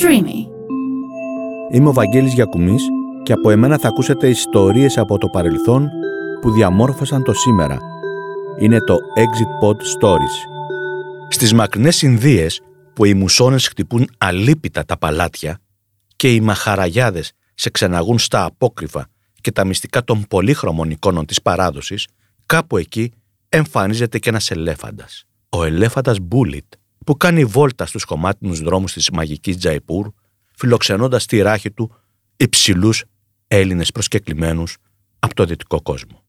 Streamy. Είμαι ο Βαγγέλης Γιακουμής και από εμένα θα ακούσετε ιστορίες από το παρελθόν που διαμόρφωσαν το σήμερα. Είναι το Exit Pod Stories. Στις μακρινές Ινδίες που οι μουσώνες χτυπούν αλίπητα τα παλάτια και οι μαχαραγιάδες σε ξεναγούν στα απόκρυφα και τα μυστικά των πολύχρωμων εικόνων της παράδοσης, κάπου εκεί εμφανίζεται και ένας ελέφαντας. Ο ελέφαντας Μπούλιτ, που κάνει βόλτα στους κομμάτινους δρόμους της μαγικής Τζαϊπούρ, φιλοξενώντας στη ράχη του υψηλούς Έλληνες προσκεκλημένους από το δυτικό κόσμο.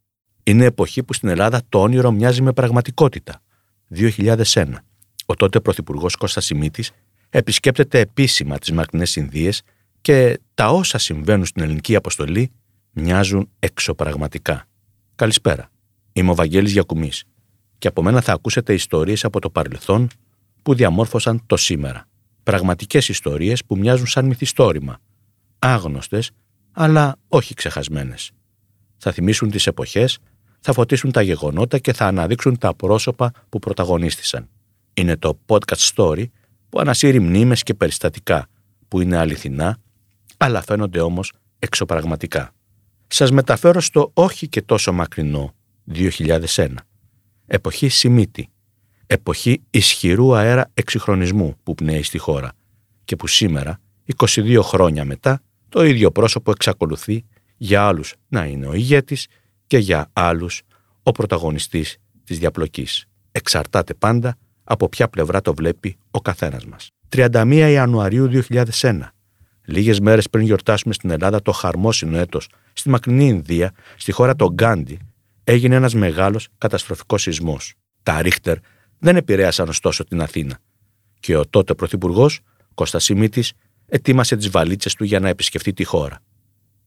Είναι εποχή που στην Ελλάδα το όνειρο μοιάζει με πραγματικότητα. 2001. Ο τότε Πρωθυπουργός Κώστας Σιμίτης επισκέπτεται επίσημα τις μακρινές Ινδίες και τα όσα συμβαίνουν στην ελληνική αποστολή μοιάζουν εξωπραγματικά. Καλησπέρα. Είμαι ο Βαγγέλης Γιακουμής και από μένα θα ακούσετε ιστορίες από το παρελθόν που διαμόρφωσαν το σήμερα. Πραγματικές ιστορίες που μοιάζουν σαν μυθιστόρημα. Άγνωστες, αλλά όχι ξεχασμένες. Θα θυμίσουν τις εποχές, θα φωτίσουν τα γεγονότα και θα αναδείξουν τα πρόσωπα που πρωταγωνίστησαν. Είναι το podcast story που ανασύρει μνήμες και περιστατικά που είναι αληθινά, αλλά φαίνονται όμως εξωπραγματικά. Σας μεταφέρω στο όχι και τόσο μακρινό 2001. Εποχή Σιμίτη. Εποχή ισχυρού αέρα εξυγχρονισμού που πνέει στη χώρα και που σήμερα, 22 χρόνια μετά, το ίδιο πρόσωπο εξακολουθεί για άλλους να είναι ο ηγέτης και για άλλους ο πρωταγωνιστής της διαπλοκής. Εξαρτάται πάντα από ποια πλευρά το βλέπει ο καθένας μας. 31 Ιανουαρίου 2001. Λίγες μέρες πριν γιορτάσουμε στην Ελλάδα το χαρμόσυνο έτος, στη μακρινή Ινδία, στη χώρα των Γκάντι, έγινε ένας μεγάλος καταστροφικός σεισμός. Τα Ρίχτερ δεν επηρέασαν ωστόσο την Αθήνα. Και ο τότε Πρωθυπουργός, Κώστα Σιμίτη, ετοίμασε τις βαλίτσες του για να επισκεφτεί τη χώρα.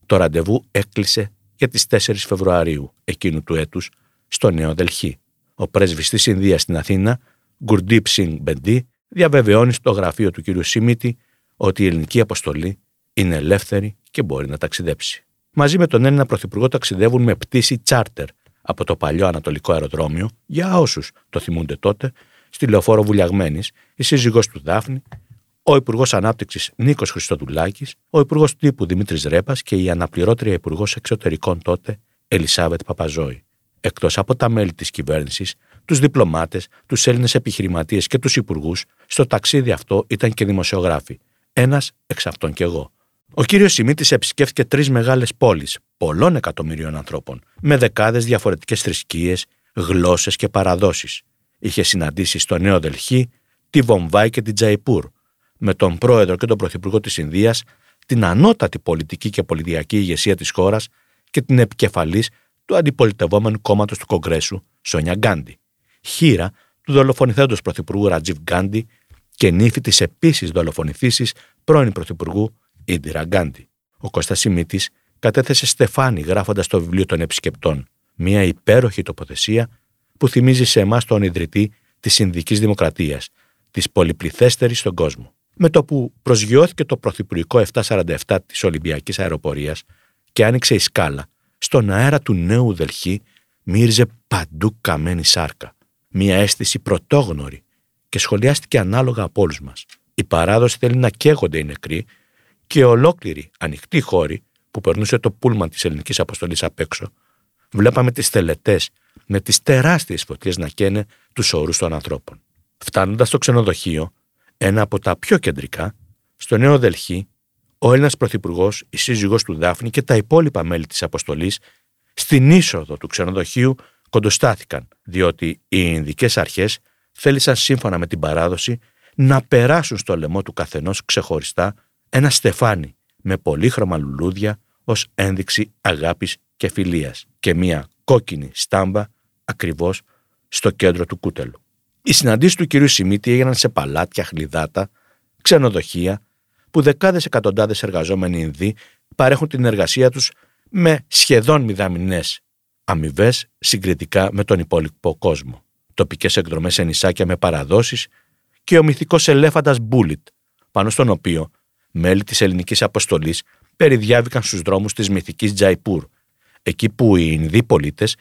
Το ραντεβού έκλεισε για τις 4 Φεβρουαρίου εκείνου του έτους στο Νέο Δελχή. Ο πρέσβης της Ινδίας στην Αθήνα, Γκουρντίπ Σινγκ Μπεντί, διαβεβαιώνει στο γραφείο του κ. Σιμίτη ότι η ελληνική αποστολή είναι ελεύθερη και μπορεί να ταξιδέψει. Μαζί με τον Έλληνα Πρωθυπουργό ταξιδεύουν με πτήση τσάρτερ από το παλιό Ανατολικό αεροδρόμιο, για όσους το θυμούνται τότε, στη λεωφόρο Βουλιαγμένης, η σύζυγός του Δάφνη, ο Υπουργός Ανάπτυξης Νίκος Χριστοδουλάκης, ο Υπουργός Τύπου Δημήτρης Ρέπας και η αναπληρώτρια Υπουργός Εξωτερικών τότε Ελισάβετ Παπαζόη. Εκτός από τα μέλη της κυβέρνησης, τους διπλωμάτες, τους Έλληνες επιχειρηματίες και τους υπουργούς, στο ταξίδι αυτό ήταν και δημοσιογράφοι. Ένας εξ αυτών κι εγώ. Ο κύριος Σιμίτης επισκέφθηκε τρεις μεγάλες πόλεις πολλών εκατομμυρίων ανθρώπων, με δεκάδες διαφορετικές θρησκείες, γλώσσες και παραδόσεις. Είχε συναντήσει στο Νέο Δελχή, τη Βομβάη και την Τζαϊπούρ, με τον πρόεδρο και τον πρωθυπουργό της Ινδίας, την ανώτατη πολιτική και πολιτιακή ηγεσία της χώρας και την επικεφαλής του αντιπολιτευόμενου κόμματος του Κογκρέσου, Σόνια Γκάντι. Χείρα του δολοφονηθέντος πρωθυπουργού Ρατζίβ Γκάντι και νύφη της επίσης δολοφονηθήσης πρώην πρωθυπουργού Ίντιρα Γκάντι. Ο Κώστας Σιμίτης κατέθεσε στεφάνι γράφοντας το βιβλίο των επισκεπτών, μια υπέροχη τοποθεσία που θυμίζει σε εμάς τον ιδρυτή της Ινδική Δημοκρατίας, της πολυπληθέστερης στον κόσμο. Με το που προσγειώθηκε το Πρωθυπουργικό 747 της Ολυμπιακής Αεροπορίας και άνοιξε η σκάλα, στον αέρα του νέου Δελχή μύριζε παντού καμένη σάρκα. Μια αίσθηση πρωτόγνωρη και σχολιάστηκε ανάλογα από όλους μας. Η παράδοση θέλει να καίγονται οι νεκροί και ολόκληρη ανοιχτή χώρη που περνούσε το πούλμα της ελληνικής αποστολής απ' έξω, βλέπαμε τις τελετές με τις τεράστιες φωτιές να καίνε τους όρους των ανθρώπων. Φτάνοντας στο ξενοδοχείο, ένα από τα πιο κεντρικά, στο Νέο Δελχή, ο Έλληνας Πρωθυπουργός, η σύζυγός του Δάφνη και τα υπόλοιπα μέλη της αποστολής, στην είσοδο του ξενοδοχείου κοντοστάθηκαν, διότι οι Ινδικές αρχές θέλησαν σύμφωνα με την παράδοση να περάσουν στο λαιμό του καθενός ξεχωριστά ένα στεφάνι με πολύχρωμα λουλούδια ως ένδειξη αγάπης και φιλίας και μία κόκκινη στάμπα ακριβώς στο κέντρο του κούτελου. Οι συναντήσεις του κυρίου Σιμίτη έγιναν σε παλάτια, χλιδάτα, ξενοδοχεία, που δεκάδες εκατοντάδες εργαζόμενοι Ινδοί παρέχουν την εργασία τους με σχεδόν μηδαμινές αμοιβές συγκριτικά με τον υπόλοιπο κόσμο. Τοπικές εκδρομές σε νησάκια με παραδόσεις και ο μυθικός ελέφαντας Μπούλιτ, πάνω στον οποίο μέλη της ελληνικής αποστολής περιδιάβηκαν στους δρόμους της μυθικής Τζαϊπούρ, εκεί που οι Ινδοί πολίτες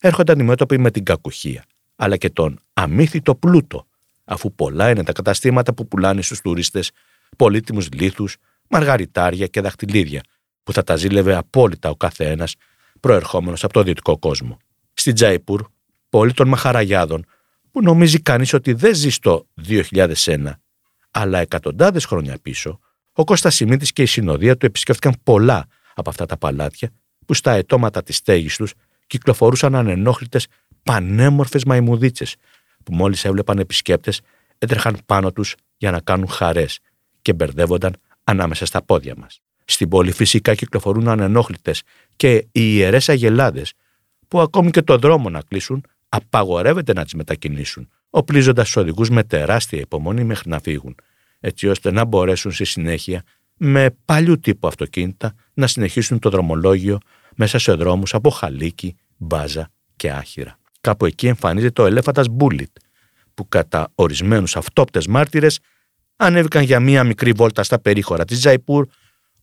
έρχονται αντιμέτωποι με την κακουχία, αλλά και τον αμύθιτο πλούτο, αφού πολλά είναι τα καταστήματα που πουλάνε στους τουρίστες πολύτιμους λίθους, μαργαριτάρια και δαχτυλίδια, που θα τα ζήλευε απόλυτα ο κάθε ένα προερχόμενος από το δυτικό κόσμο. Στην Τζαϊπούρ, πόλη των Μαχαραγιάδων, που νομίζει κανείς ότι δεν ζει στο 2001, αλλά εκατοντάδες χρόνια πίσω, ο Κώστα Σιμίτη και η συνοδεία του επισκέφθηκαν πολλά από αυτά τα παλάτια που στα ετώματα της στέγης τους κυκλοφορούσαν ανενόχλητες πανέμορφες μαϊμουδίτσες, που μόλις έβλεπαν επισκέπτες έτρεχαν πάνω τους για να κάνουν χαρές και μπερδεύονταν ανάμεσα στα πόδια μας. Στην πόλη φυσικά κυκλοφορούν ανενόχλητες και οι ιερές αγελάδες, που ακόμη και το δρόμο να κλείσουν απαγορεύεται να τις μετακινήσουν, οπλίζοντας τους οδηγούς με τεράστια υπομονή μέχρι να φύγουν, έτσι ώστε να μπορέσουν στη συνέχεια με παλιού τύπου αυτοκίνητα να συνεχίσουν το δρομολόγιο μέσα σε δρόμους από Χαλίκι, Μπάζα και Άχυρα. Κάπου εκεί εμφανίζεται ο ελέφαντας Μπούλιτ, που κατά ορισμένους αυτόπτες μάρτυρες ανέβηκαν για μία μικρή βόλτα στα περίχωρα της Τζαϊπούρ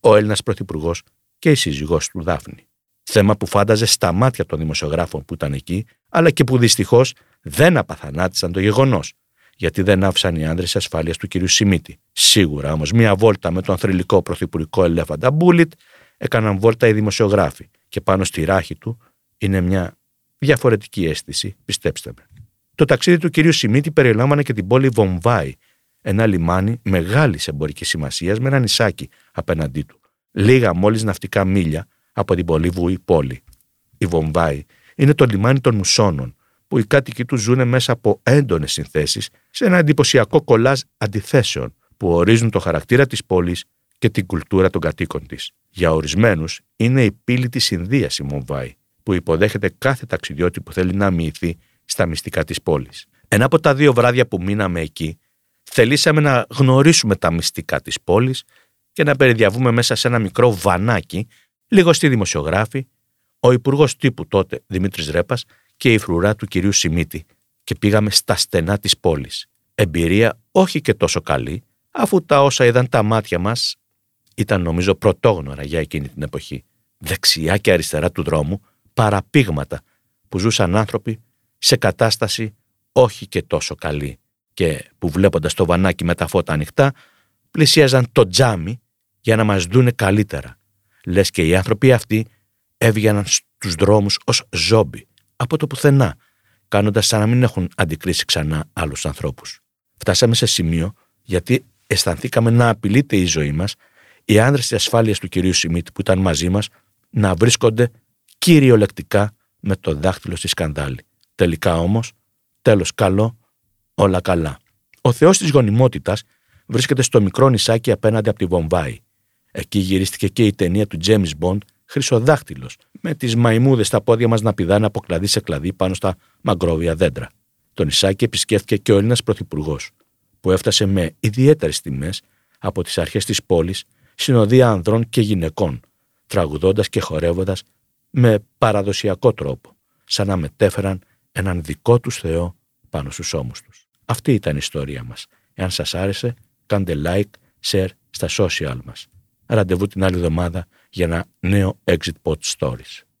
ο Έλληνας Πρωθυπουργός και η σύζυγός του Δάφνη. Θέμα που φάνταζε στα μάτια των δημοσιογράφων που ήταν εκεί, αλλά και που δυστυχώς δεν απαθανάτησαν το γεγονός, γιατί δεν άφησαν οι άνδρες ασφάλειας του κυρίου Σιμίτη. Σίγουρα όμως, μία βόλτα με τον θρηλυκό πρωθυπουργικό ελέφαντα Μπούλιτ έκαναν βόλτα οι δημοσιογράφοι και πάνω στη ράχη του είναι μια διαφορετική αίσθηση, πιστέψτε με. Το ταξίδι του κυρίου Σιμίτη περιλάμβανε και την πόλη Βομβάη, ένα λιμάνι μεγάλης εμπορικής σημασίας με ένα νησάκι απέναντί του. Λίγα μόλις ναυτικά μίλια από την πολύ βουή πόλη. Η Βομβάη είναι το λιμάνι των μουσώνων, που οι κάτοικοι του ζουν μέσα από έντονες συνθέσεις σε ένα εντυπωσιακό κολάζ αντιθέσεων που ορίζουν το χαρακτήρα της πόλης και την κουλτούρα των κατοίκων της. Για ορισμένους είναι η πύλη της Ινδίας η Μομβάη, που υποδέχεται κάθε ταξιδιώτη που θέλει να μοιηθεί στα μυστικά της πόλης. Ένα από τα δύο βράδια που μείναμε εκεί, θελήσαμε να γνωρίσουμε τα μυστικά της πόλης και να περιδιαβούμε μέσα σε ένα μικρό βανάκι, λίγο στη δημοσιογράφη, ο υπουργός τύπου τότε Δημήτρης Ρέπας και η φρουρά του κυρίου Σιμίτη και πήγαμε στα στενά της πόλης. Εμπειρία όχι και τόσο καλή, αφού τα όσα είδαν τα μάτια μας ήταν νομίζω πρωτόγνωρα για εκείνη την εποχή. Δεξιά και αριστερά του δρόμου παραπήγματα που ζούσαν άνθρωποι σε κατάσταση όχι και τόσο καλή και που βλέποντας το βανάκι με τα φώτα ανοιχτά πλησίαζαν το τζάμι για να μας δούνε καλύτερα. Λες και οι άνθρωποι αυτοί έβγαιναν στους δρόμους ως ζόμπι από το πουθενά, κάνοντας σαν να μην έχουν αντικρίσει ξανά άλλους ανθρώπους. Φτάσαμε σε σημείο γιατί αισθανθήκαμε να απειλείται η ζωή μας οι άνδρες της ασφάλειας του κυρίου Σιμίτη που ήταν μαζί μας να βρίσκονται κυριολεκτικά με το δάχτυλο στη σκανδάλη. Τελικά όμως, τέλος καλό, όλα καλά. Ο Θεός της γονιμότητας βρίσκεται στο μικρό νησάκι απέναντι από τη Βομβάη. Εκεί γυρίστηκε και η ταινία του James Bond Χρυσοδάχτυλος, με τις μαϊμούδες στα πόδια μας να πηδάνε από κλαδί σε κλαδί πάνω στα μαγκρόβια δέντρα. Το νησάκι επισκέφθηκε και ο Έλληνας Πρωθυπουργός, που έφτασε με ιδιαίτερες τιμές από τις αρχές της πόλης συνοδεία ανδρών και γυναικών, τραγουδώντας και χορεύοντας με παραδοσιακό τρόπο, σαν να μετέφεραν έναν δικό τους Θεό πάνω στους ώμους τους. Αυτή ήταν η ιστορία μας. Εάν σας άρεσε, κάντε like, share στα social μας. Ραντεβού την άλλη εβδομάδα για ένα νέο Exit Pod Stories.